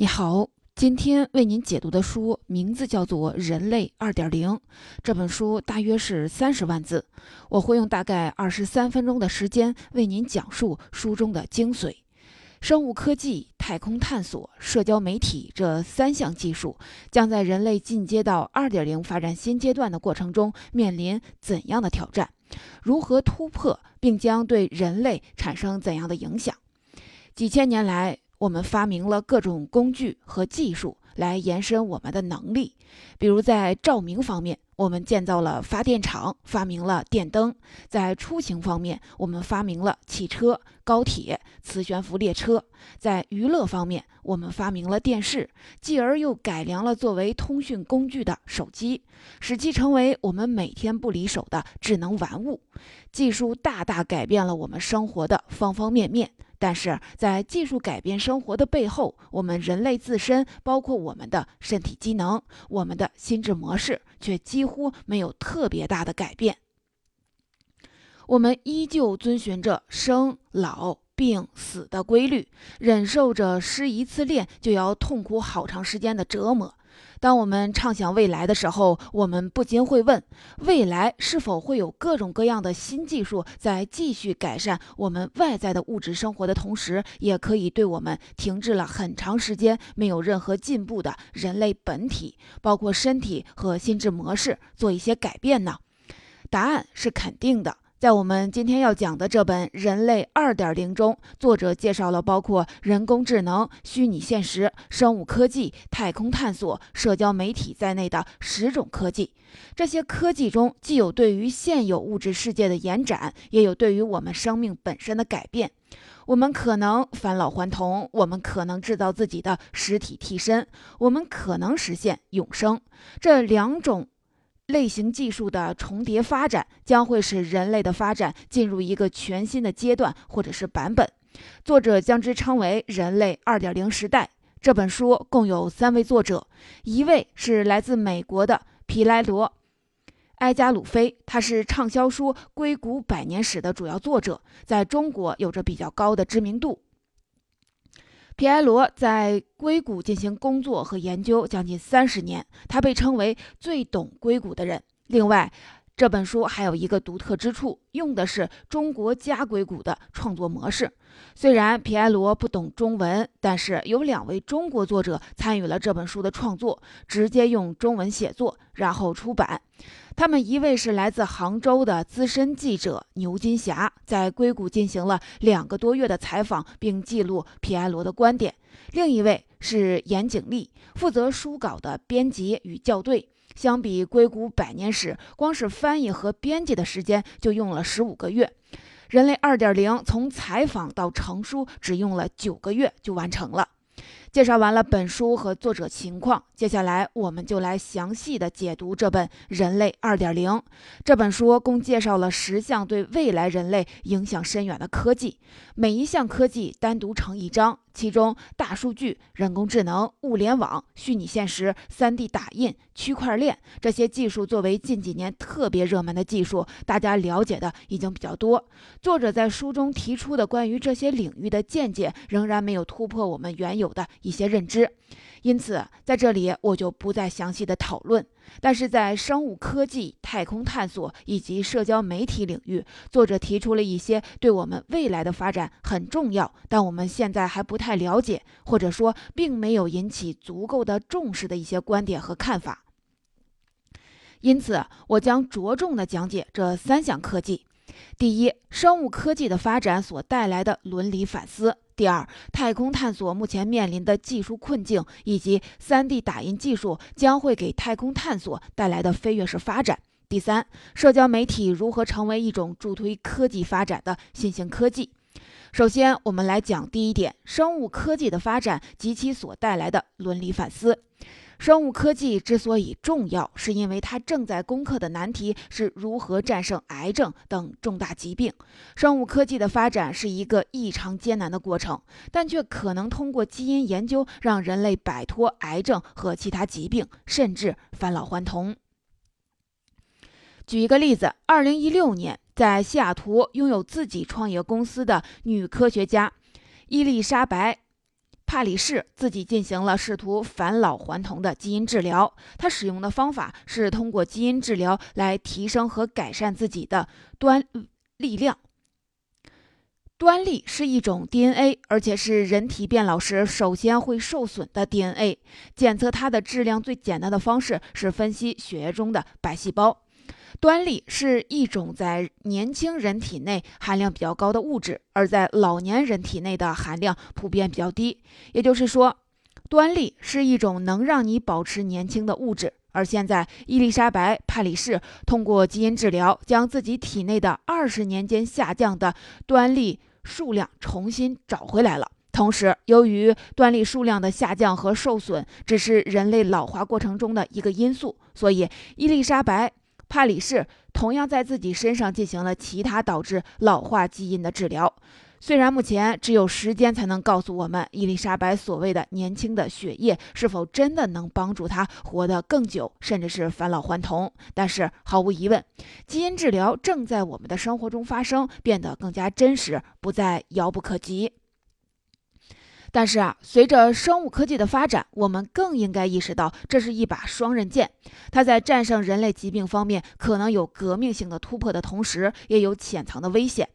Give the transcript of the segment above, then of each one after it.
你好，今天为您解读的书名字叫做《人类二点零》。这本书大约是三十万字，我会用大概二十三分钟的时间为您讲述书中的精髓。生物科技、太空探索、社交媒体这三项技术将在人类进阶到二点零发展新阶段的过程中面临怎样的挑战？如何突破，并将对人类产生怎样的影响？几千年来，我们发明了各种工具和技术来延伸我们的能力，比如在照明方面，我们建造了发电厂，发明了电灯；在出行方面，我们发明了汽车、高铁、磁悬浮列车；在娱乐方面，我们发明了电视，继而又改良了作为通讯工具的手机，使其成为我们每天不离手的智能玩物。技术大大改变了我们生活的方方面面。但是在技术改变生活的背后，我们人类自身，包括我们的身体机能、我们的心智模式，却几乎没有特别大的改变。我们依旧遵循着生老病死的规律，忍受着失一次恋就要痛苦好长时间的折磨。当我们畅想未来的时候，我们不禁会问：未来是否会有各种各样的新技术，在继续改善我们外在的物质生活的同时，也可以对我们停滞了很长时间、没有任何进步的人类本体，包括身体和心智模式，做一些改变呢？答案是肯定的。在我们今天要讲的这本《人类二点零》中，作者介绍了包括人工智能、虚拟现实、生物科技、太空探索、社交媒体在内的十种科技。这些科技中，既有对于现有物质世界的延展，也有对于我们生命本身的改变。我们可能返老还童，我们可能制造自己的实体替身，我们可能实现永生。这两种。类型技术的重叠发展将会使人类的发展进入一个全新的阶段或者是版本。作者将之称为“人类二点零时代”。这本书共有三位作者，一位是来自美国的皮莱罗·埃加鲁菲，他是畅销书《硅谷百年史》的主要作者，在中国有着比较高的知名度。皮埃罗在硅谷进行工作和研究将近三十年，他被称为最懂硅谷的人。另外，这本书还有一个独特之处，用的是中国加硅谷的创作模式。虽然皮埃罗不懂中文，但是有两位中国作者参与了这本书的创作，直接用中文写作，然后出版。他们一位是来自杭州的资深记者牛金霞，在硅谷进行了两个多月的采访，并记录皮埃罗的观点；另一位是严景丽，负责书稿的编辑与校对。相比《硅谷百年史》，光是翻译和编辑的时间就用了十五个月，《人类二点零》从采访到成书只用了九个月就完成了。介绍完了本书和作者情况，接下来我们就来详细的解读这本《人类二点零》。这本书共介绍了十项对未来人类影响深远的科技，每一项科技单独成一章。其中，大数据、人工智能、物联网、虚拟现实、3D 打印、区块链这些技术作为近几年特别热门的技术，大家了解的已经比较多。作者在书中提出的关于这些领域的见解，仍然没有突破我们原有的一些认知。因此，在这里我就不再详细的讨论。但是在生物科技、太空探索以及社交媒体领域，作者提出了一些对我们未来的发展很重要，但我们现在还不太了解，或者说并没有引起足够的重视的一些观点和看法。因此，我将着重的讲解这三项科技：第一，生物科技的发展所带来的伦理反思。第二，太空探索目前面临的技术困境，以及 3D 打印技术将会给太空探索带来的飞跃式发展。第三，社交媒体如何成为一种助推科技发展的新型科技。首先，我们来讲第一点：生物科技的发展及其所带来的伦理反思。生物科技之所以重要，是因为它正在攻克的难题是如何战胜癌症等重大疾病。生物科技的发展是一个异常艰难的过程，但却可能通过基因研究让人类摆脱癌症和其他疾病，甚至返老还童。举一个例子，二零一六年，在西雅图拥有自己创业公司的女科学家伊丽莎白。帕里士自己进行了试图返老还童的基因治疗。他使用的方法是通过基因治疗来提升和改善自己的端力量。端粒是一种 DNA，而且是人体变老时首先会受损的 DNA。检测它的质量最简单的方式是分析血液中的白细胞。端粒是一种在年轻人体内含量比较高的物质，而在老年人体内的含量普遍比较低。也就是说，端粒是一种能让你保持年轻的物质。而现在，伊丽莎白·帕里士通过基因治疗，将自己体内的二十年间下降的端粒数量重新找回来了。同时，由于端粒数量的下降和受损只是人类老化过程中的一个因素，所以伊丽莎白。帕里士同样在自己身上进行了其他导致老化基因的治疗。虽然目前只有时间才能告诉我们伊丽莎白所谓的年轻的血液是否真的能帮助她活得更久，甚至是返老还童，但是毫无疑问，基因治疗正在我们的生活中发生，变得更加真实，不再遥不可及。但是啊，随着生物科技的发展，我们更应该意识到，这是一把双刃剑。它在战胜人类疾病方面可能有革命性的突破的同时，也有潜藏的危险。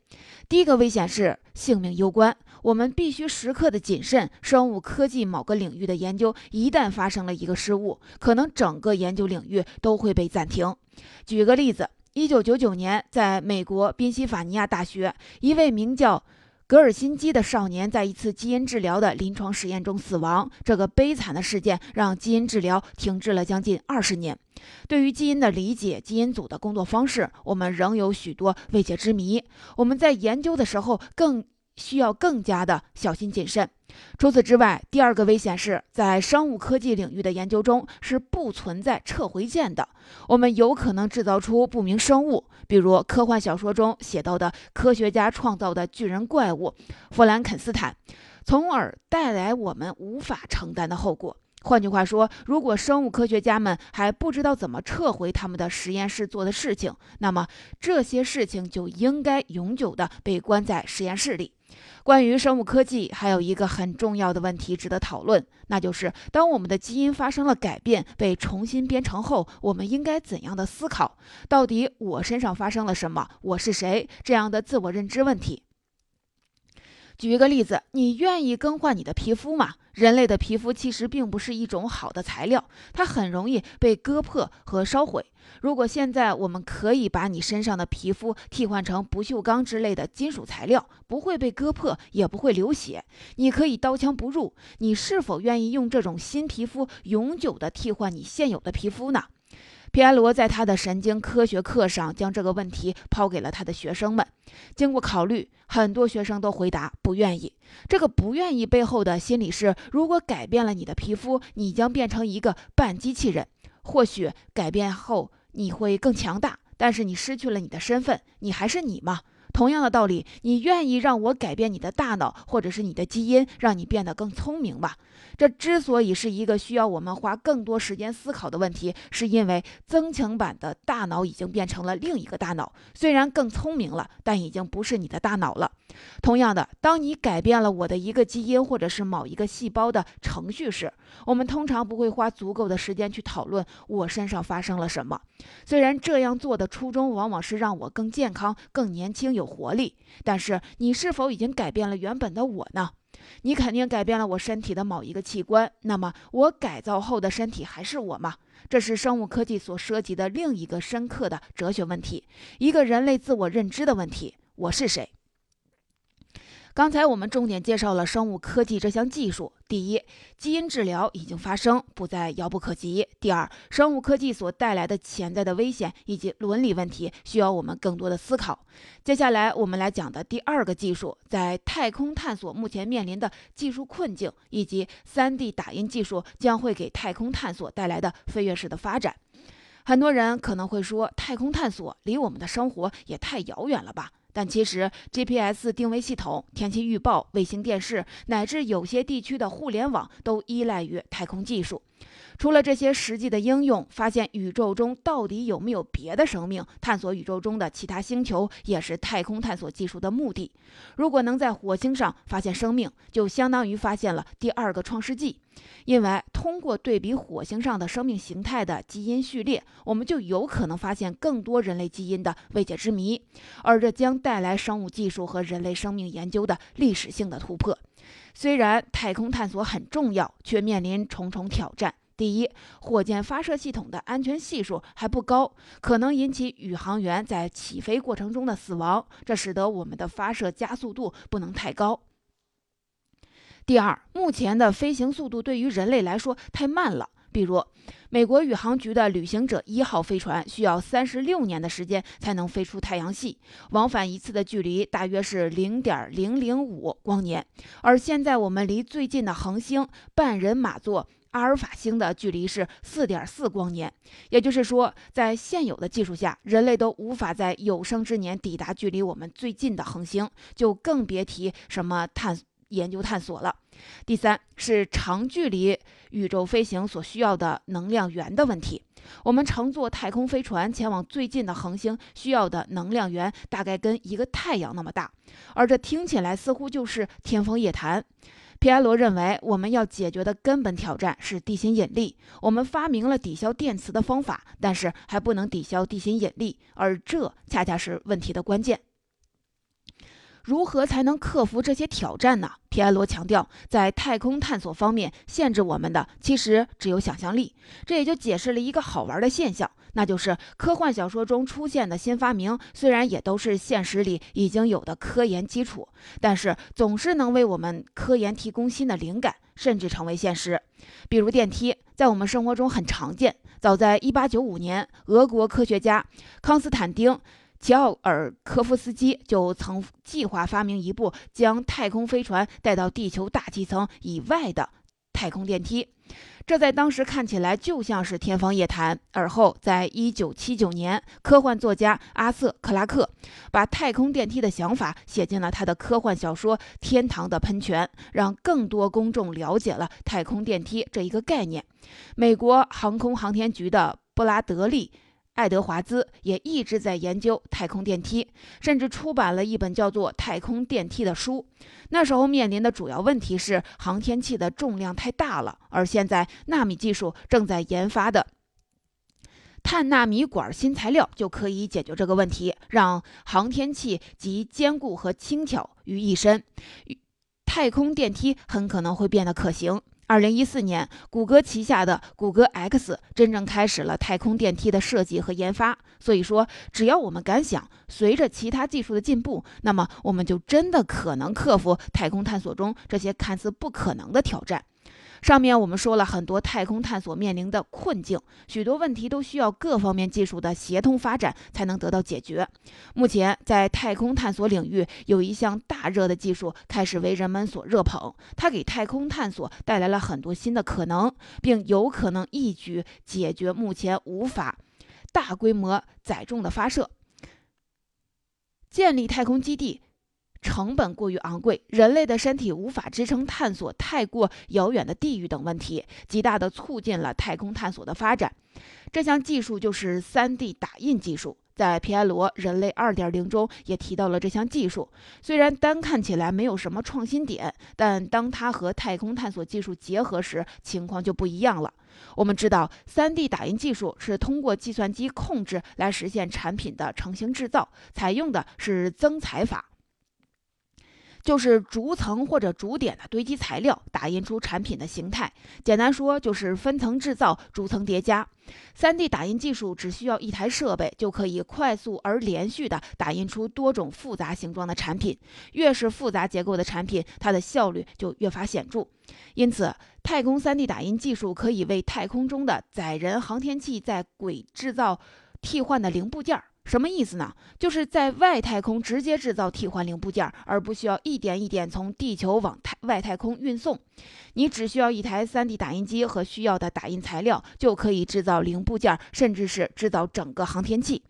第一个危险是性命攸关，我们必须时刻的谨慎。生物科技某个领域的研究一旦发生了一个失误，可能整个研究领域都会被暂停。举个例子，一九九九年，在美国宾夕法尼亚大学，一位名叫。格尔辛基的少年在一次基因治疗的临床实验中死亡。这个悲惨的事件让基因治疗停滞了将近二十年。对于基因的理解，基因组的工作方式，我们仍有许多未解之谜。我们在研究的时候更。需要更加的小心谨慎。除此之外，第二个危险是在生物科技领域的研究中是不存在撤回键的。我们有可能制造出不明生物，比如科幻小说中写到的科学家创造的巨人怪物弗兰肯斯坦，从而带来我们无法承担的后果。换句话说，如果生物科学家们还不知道怎么撤回他们的实验室做的事情，那么这些事情就应该永久的被关在实验室里。关于生物科技，还有一个很重要的问题值得讨论，那就是当我们的基因发生了改变，被重新编程后，我们应该怎样的思考？到底我身上发生了什么？我是谁？这样的自我认知问题。举一个例子，你愿意更换你的皮肤吗？人类的皮肤其实并不是一种好的材料，它很容易被割破和烧毁。如果现在我们可以把你身上的皮肤替换成不锈钢之类的金属材料，不会被割破，也不会流血，你可以刀枪不入。你是否愿意用这种新皮肤永久的替换你现有的皮肤呢？皮埃罗在他的神经科学课上将这个问题抛给了他的学生们。经过考虑，很多学生都回答不愿意。这个不愿意背后的心理是：如果改变了你的皮肤，你将变成一个半机器人。或许改变后你会更强大，但是你失去了你的身份，你还是你吗？同样的道理，你愿意让我改变你的大脑，或者是你的基因，让你变得更聪明吗？这之所以是一个需要我们花更多时间思考的问题，是因为增强版的大脑已经变成了另一个大脑，虽然更聪明了，但已经不是你的大脑了。同样的，当你改变了我的一个基因或者是某一个细胞的程序时，我们通常不会花足够的时间去讨论我身上发生了什么。虽然这样做的初衷往往是让我更健康、更年轻、有活力，但是你是否已经改变了原本的我呢？你肯定改变了我身体的某一个器官，那么我改造后的身体还是我吗？这是生物科技所涉及的另一个深刻的哲学问题，一个人类自我认知的问题：我是谁？刚才我们重点介绍了生物科技这项技术。第一，基因治疗已经发生，不再遥不可及。第二，生物科技所带来的潜在的危险以及伦理问题，需要我们更多的思考。接下来我们来讲的第二个技术，在太空探索目前面临的技术困境，以及 3D 打印技术将会给太空探索带来的飞跃式的发展。很多人可能会说，太空探索离我们的生活也太遥远了吧？但其实 GPS 定位系统、天气预报、卫星电视乃至有些地区的互联网都依赖于太空技术。除了这些实际的应用，发现宇宙中到底有没有别的生命，探索宇宙中的其他星球，也是太空探索技术的目的。如果能在火星上发现生命，就相当于发现了第二个创世纪，因为通过对比火星上的生命形态的基因序列，我们就有可能发现更多人类基因的未解之谜，而这将带来生物技术和人类生命研究的历史性的突破。虽然太空探索很重要，却面临重重挑战。第一，火箭发射系统的安全系数还不高，可能引起宇航员在起飞过程中的死亡，这使得我们的发射加速度不能太高。第二，目前的飞行速度对于人类来说太慢了，比如美国宇航局的旅行者一号飞船需要三十六年的时间才能飞出太阳系，往返一次的距离大约是零点零零五光年，而现在我们离最近的恒星半人马座。阿尔法星的距离是四点四光年，也就是说，在现有的技术下，人类都无法在有生之年抵达距离我们最近的恒星，就更别提什么探研究探索了。第三是长距离宇宙飞行所需要的能量源的问题。我们乘坐太空飞船前往最近的恒星需要的能量源大概跟一个太阳那么大，而这听起来似乎就是天方夜谭。皮埃罗认为，我们要解决的根本挑战是地心引力。我们发明了抵消电磁的方法，但是还不能抵消地心引力，而这恰恰是问题的关键。如何才能克服这些挑战呢？皮埃罗强调，在太空探索方面，限制我们的其实只有想象力。这也就解释了一个好玩的现象，那就是科幻小说中出现的新发明，虽然也都是现实里已经有的科研基础，但是总是能为我们科研提供新的灵感，甚至成为现实。比如电梯，在我们生活中很常见。早在1895年，俄国科学家康斯坦丁。齐奥尔科夫斯基就曾计划发明一部将太空飞船带到地球大气层以外的太空电梯，这在当时看起来就像是天方夜谭。而后，在一九七九年，科幻作家阿瑟·克拉克把太空电梯的想法写进了他的科幻小说《天堂的喷泉》，让更多公众了解了太空电梯这一个概念。美国航空航天局的布拉德利。爱德华兹也一直在研究太空电梯，甚至出版了一本叫做《太空电梯》的书。那时候面临的主要问题是航天器的重量太大了，而现在纳米技术正在研发的碳纳米管新材料就可以解决这个问题，让航天器集坚固和轻巧于一身，太空电梯很可能会变得可行。二零一四年，谷歌旗下的谷歌 X 真正开始了太空电梯的设计和研发。所以说，只要我们敢想，随着其他技术的进步，那么我们就真的可能克服太空探索中这些看似不可能的挑战。上面我们说了很多太空探索面临的困境，许多问题都需要各方面技术的协同发展才能得到解决。目前在太空探索领域，有一项大热的技术开始为人们所热捧，它给太空探索带来了很多新的可能，并有可能一举解决目前无法大规模载重的发射。建立太空基地。成本过于昂贵，人类的身体无法支撑探索太过遥远的地域等问题，极大地促进了太空探索的发展。这项技术就是 3D 打印技术。在皮埃罗《人类2.0》中也提到了这项技术。虽然单看起来没有什么创新点，但当它和太空探索技术结合时，情况就不一样了。我们知道，3D 打印技术是通过计算机控制来实现产品的成型制造，采用的是增材法。就是逐层或者逐点的堆积材料，打印出产品的形态。简单说，就是分层制造、逐层叠加。3D 打印技术只需要一台设备，就可以快速而连续地打印出多种复杂形状的产品。越是复杂结构的产品，它的效率就越发显著。因此，太空 3D 打印技术可以为太空中的载人航天器在轨制造替换的零部件儿。什么意思呢？就是在外太空直接制造替换零部件，而不需要一点一点从地球往太外太空运送。你只需要一台 3D 打印机和需要的打印材料，就可以制造零部件，甚至是制造整个航天器。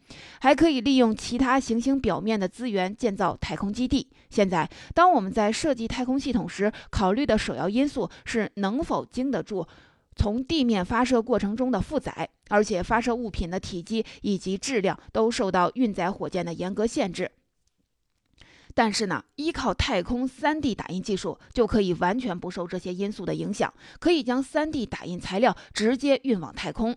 还可以利用其他行星表面的资源建造太空基地。现在，当我们在设计太空系统时，考虑的首要因素是能否经得住。从地面发射过程中的负载，而且发射物品的体积以及质量都受到运载火箭的严格限制。但是呢，依靠太空 3D 打印技术，就可以完全不受这些因素的影响，可以将 3D 打印材料直接运往太空，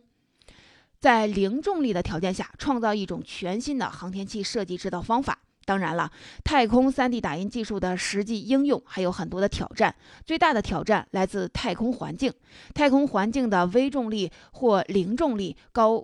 在零重力的条件下，创造一种全新的航天器设计制造方法。当然了，太空 3D 打印技术的实际应用还有很多的挑战。最大的挑战来自太空环境，太空环境的微重力或零重力、高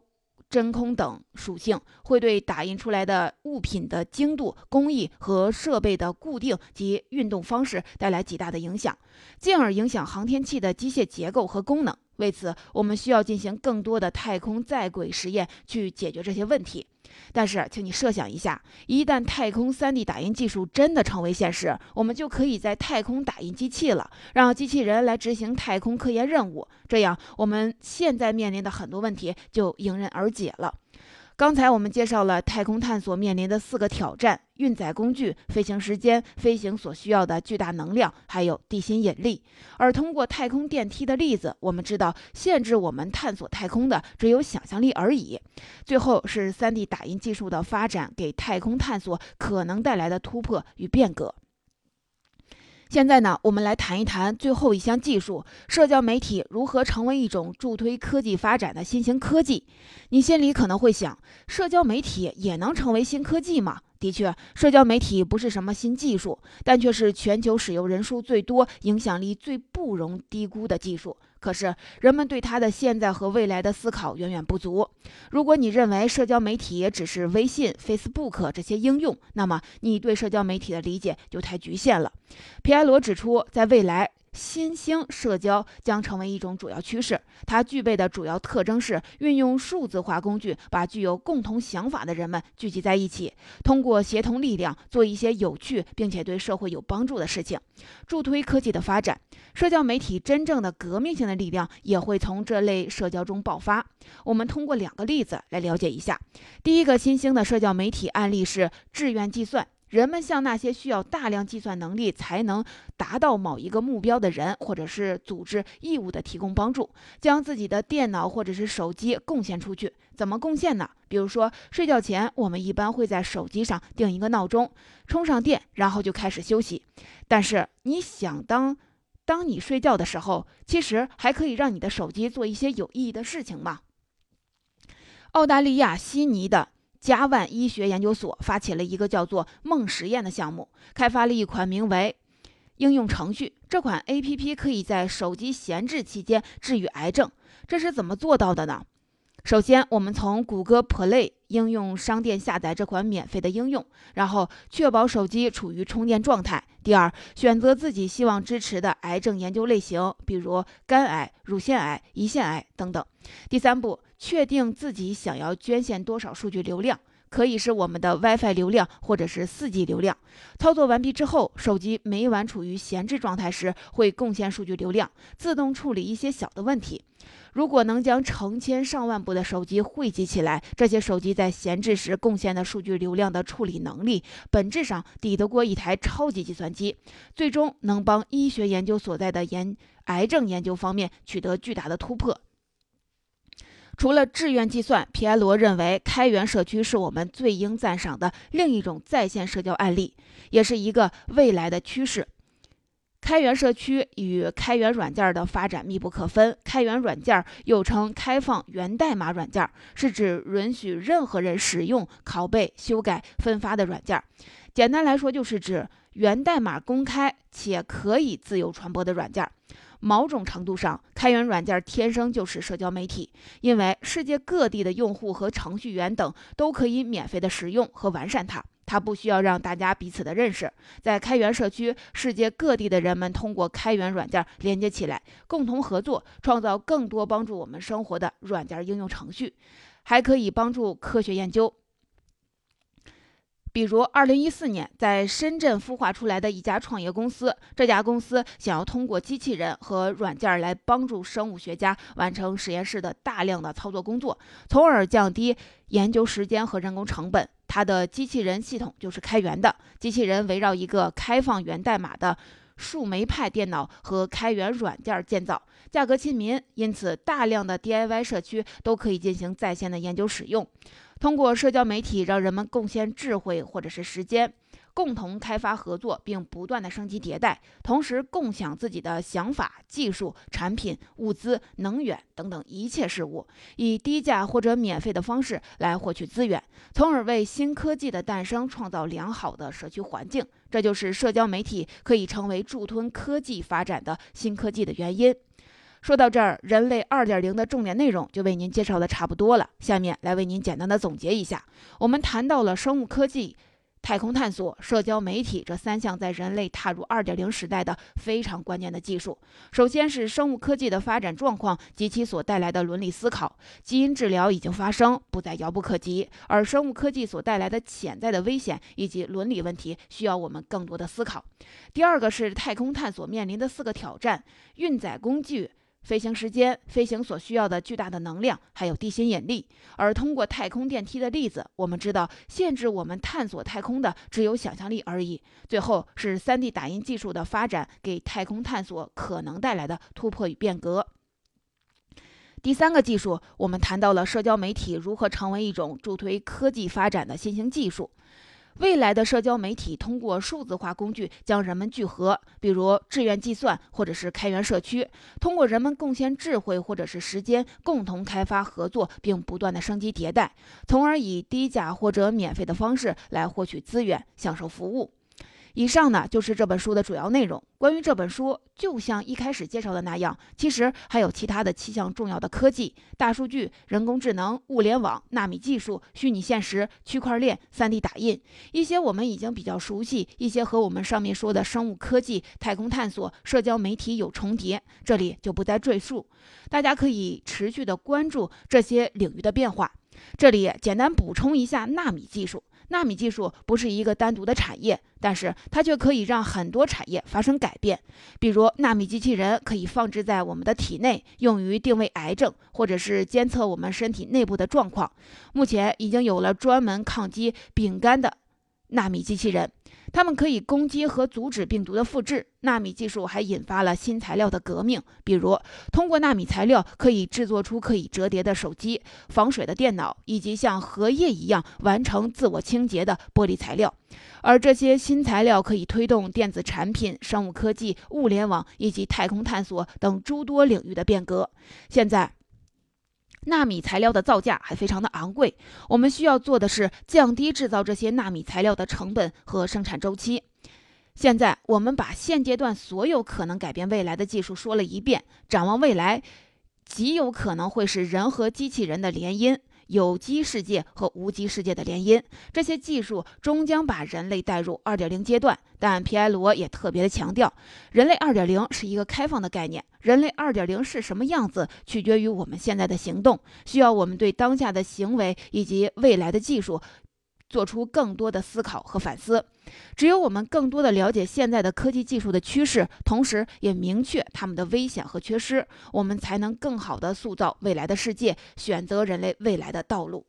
真空等属性，会对打印出来的物品的精度、工艺和设备的固定及运动方式带来极大的影响，进而影响航天器的机械结构和功能。为此，我们需要进行更多的太空在轨实验去解决这些问题。但是，请你设想一下，一旦太空 3D 打印技术真的成为现实，我们就可以在太空打印机器了，让机器人来执行太空科研任务。这样，我们现在面临的很多问题就迎刃而解了。刚才我们介绍了太空探索面临的四个挑战：运载工具、飞行时间、飞行所需要的巨大能量，还有地心引力。而通过太空电梯的例子，我们知道限制我们探索太空的只有想象力而已。最后是 3D 打印技术的发展给太空探索可能带来的突破与变革。现在呢，我们来谈一谈最后一项技术——社交媒体如何成为一种助推科技发展的新型科技。你心里可能会想，社交媒体也能成为新科技吗？的确，社交媒体不是什么新技术，但却是全球使用人数最多、影响力最不容低估的技术。可是，人们对它的现在和未来的思考远远不足。如果你认为社交媒体也只是微信、Facebook 这些应用，那么你对社交媒体的理解就太局限了。皮埃罗指出，在未来。新兴社交将成为一种主要趋势，它具备的主要特征是运用数字化工具，把具有共同想法的人们聚集在一起，通过协同力量做一些有趣并且对社会有帮助的事情，助推科技的发展。社交媒体真正的革命性的力量也会从这类社交中爆发。我们通过两个例子来了解一下。第一个新兴的社交媒体案例是志愿计算。人们向那些需要大量计算能力才能达到某一个目标的人，或者是组织义务的提供帮助，将自己的电脑或者是手机贡献出去。怎么贡献呢？比如说睡觉前，我们一般会在手机上定一个闹钟，充上电，然后就开始休息。但是你想当当你睡觉的时候，其实还可以让你的手机做一些有意义的事情吗？澳大利亚悉尼的。加万医学研究所发起了一个叫做“梦实验”的项目，开发了一款名为“应用程序”。这款 APP 可以在手机闲置期间治愈癌症。这是怎么做到的呢？首先，我们从谷歌 Play 应用商店下载这款免费的应用，然后确保手机处于充电状态。第二，选择自己希望支持的癌症研究类型，比如肝癌、乳腺癌、胰腺癌等等。第三步。确定自己想要捐献多少数据流量，可以是我们的 WiFi 流量或者是 4G 流量。操作完毕之后，手机每晚处于闲置状态时会贡献数据流量，自动处理一些小的问题。如果能将成千上万部的手机汇集起来，这些手机在闲置时贡献的数据流量的处理能力，本质上抵得过一台超级计算机，最终能帮医学研究所在的研癌症研究方面取得巨大的突破。除了志愿计算，皮埃罗认为开源社区是我们最应赞赏的另一种在线社交案例，也是一个未来的趋势。开源社区与开源软件的发展密不可分。开源软件又称开放源代码软件，是指允许任何人使用、拷贝、修改、分发的软件。简单来说，就是指源代码公开且可以自由传播的软件。某种程度上，开源软件天生就是社交媒体，因为世界各地的用户和程序员等都可以免费的使用和完善它。它不需要让大家彼此的认识。在开源社区，世界各地的人们通过开源软件连接起来，共同合作，创造更多帮助我们生活的软件应用程序，还可以帮助科学研究。比如，二零一四年在深圳孵化出来的一家创业公司，这家公司想要通过机器人和软件来帮助生物学家完成实验室的大量的操作工作，从而降低研究时间和人工成本。它的机器人系统就是开源的，机器人围绕一个开放源代码的树莓派电脑和开源软件建造，价格亲民，因此大量的 DIY 社区都可以进行在线的研究使用。通过社交媒体，让人们贡献智慧或者是时间，共同开发合作，并不断的升级迭代，同时共享自己的想法、技术、产品、物资、能源等等一切事物，以低价或者免费的方式来获取资源，从而为新科技的诞生创造良好的社区环境。这就是社交媒体可以成为助推科技发展的新科技的原因。说到这儿，人类二点零的重点内容就为您介绍的差不多了。下面来为您简单的总结一下。我们谈到了生物科技、太空探索、社交媒体这三项在人类踏入二点零时代的非常关键的技术。首先是生物科技的发展状况及其所带来的伦理思考。基因治疗已经发生，不再遥不可及，而生物科技所带来的潜在的危险以及伦理问题，需要我们更多的思考。第二个是太空探索面临的四个挑战：运载工具。飞行时间、飞行所需要的巨大的能量，还有地心引力。而通过太空电梯的例子，我们知道，限制我们探索太空的只有想象力而已。最后是 3D 打印技术的发展给太空探索可能带来的突破与变革。第三个技术，我们谈到了社交媒体如何成为一种助推科技发展的新型技术。未来的社交媒体通过数字化工具将人们聚合，比如志愿计算或者是开源社区，通过人们贡献智慧或者是时间，共同开发合作，并不断的升级迭代，从而以低价或者免费的方式来获取资源，享受服务。以上呢就是这本书的主要内容。关于这本书，就像一开始介绍的那样，其实还有其他的七项重要的科技：大数据、人工智能、物联网、纳米技术、虚拟现实、区块链、3D 打印。一些我们已经比较熟悉，一些和我们上面说的生物科技、太空探索、社交媒体有重叠，这里就不再赘述。大家可以持续的关注这些领域的变化。这里简单补充一下纳米技术。纳米技术不是一个单独的产业，但是它却可以让很多产业发生改变。比如，纳米机器人可以放置在我们的体内，用于定位癌症，或者是监测我们身体内部的状况。目前已经有了专门抗击丙肝的纳米机器人。它们可以攻击和阻止病毒的复制。纳米技术还引发了新材料的革命，比如通过纳米材料可以制作出可以折叠的手机、防水的电脑，以及像荷叶一样完成自我清洁的玻璃材料。而这些新材料可以推动电子产品、生物科技、物联网以及太空探索等诸多领域的变革。现在。纳米材料的造价还非常的昂贵，我们需要做的是降低制造这些纳米材料的成本和生产周期。现在我们把现阶段所有可能改变未来的技术说了一遍，展望未来，极有可能会是人和机器人的联姻。有机世界和无机世界的联姻，这些技术终将把人类带入二点零阶段。但皮埃罗也特别的强调，人类二点零是一个开放的概念。人类二点零是什么样子，取决于我们现在的行动，需要我们对当下的行为以及未来的技术。做出更多的思考和反思。只有我们更多的了解现在的科技技术的趋势，同时也明确它们的危险和缺失，我们才能更好的塑造未来的世界，选择人类未来的道路。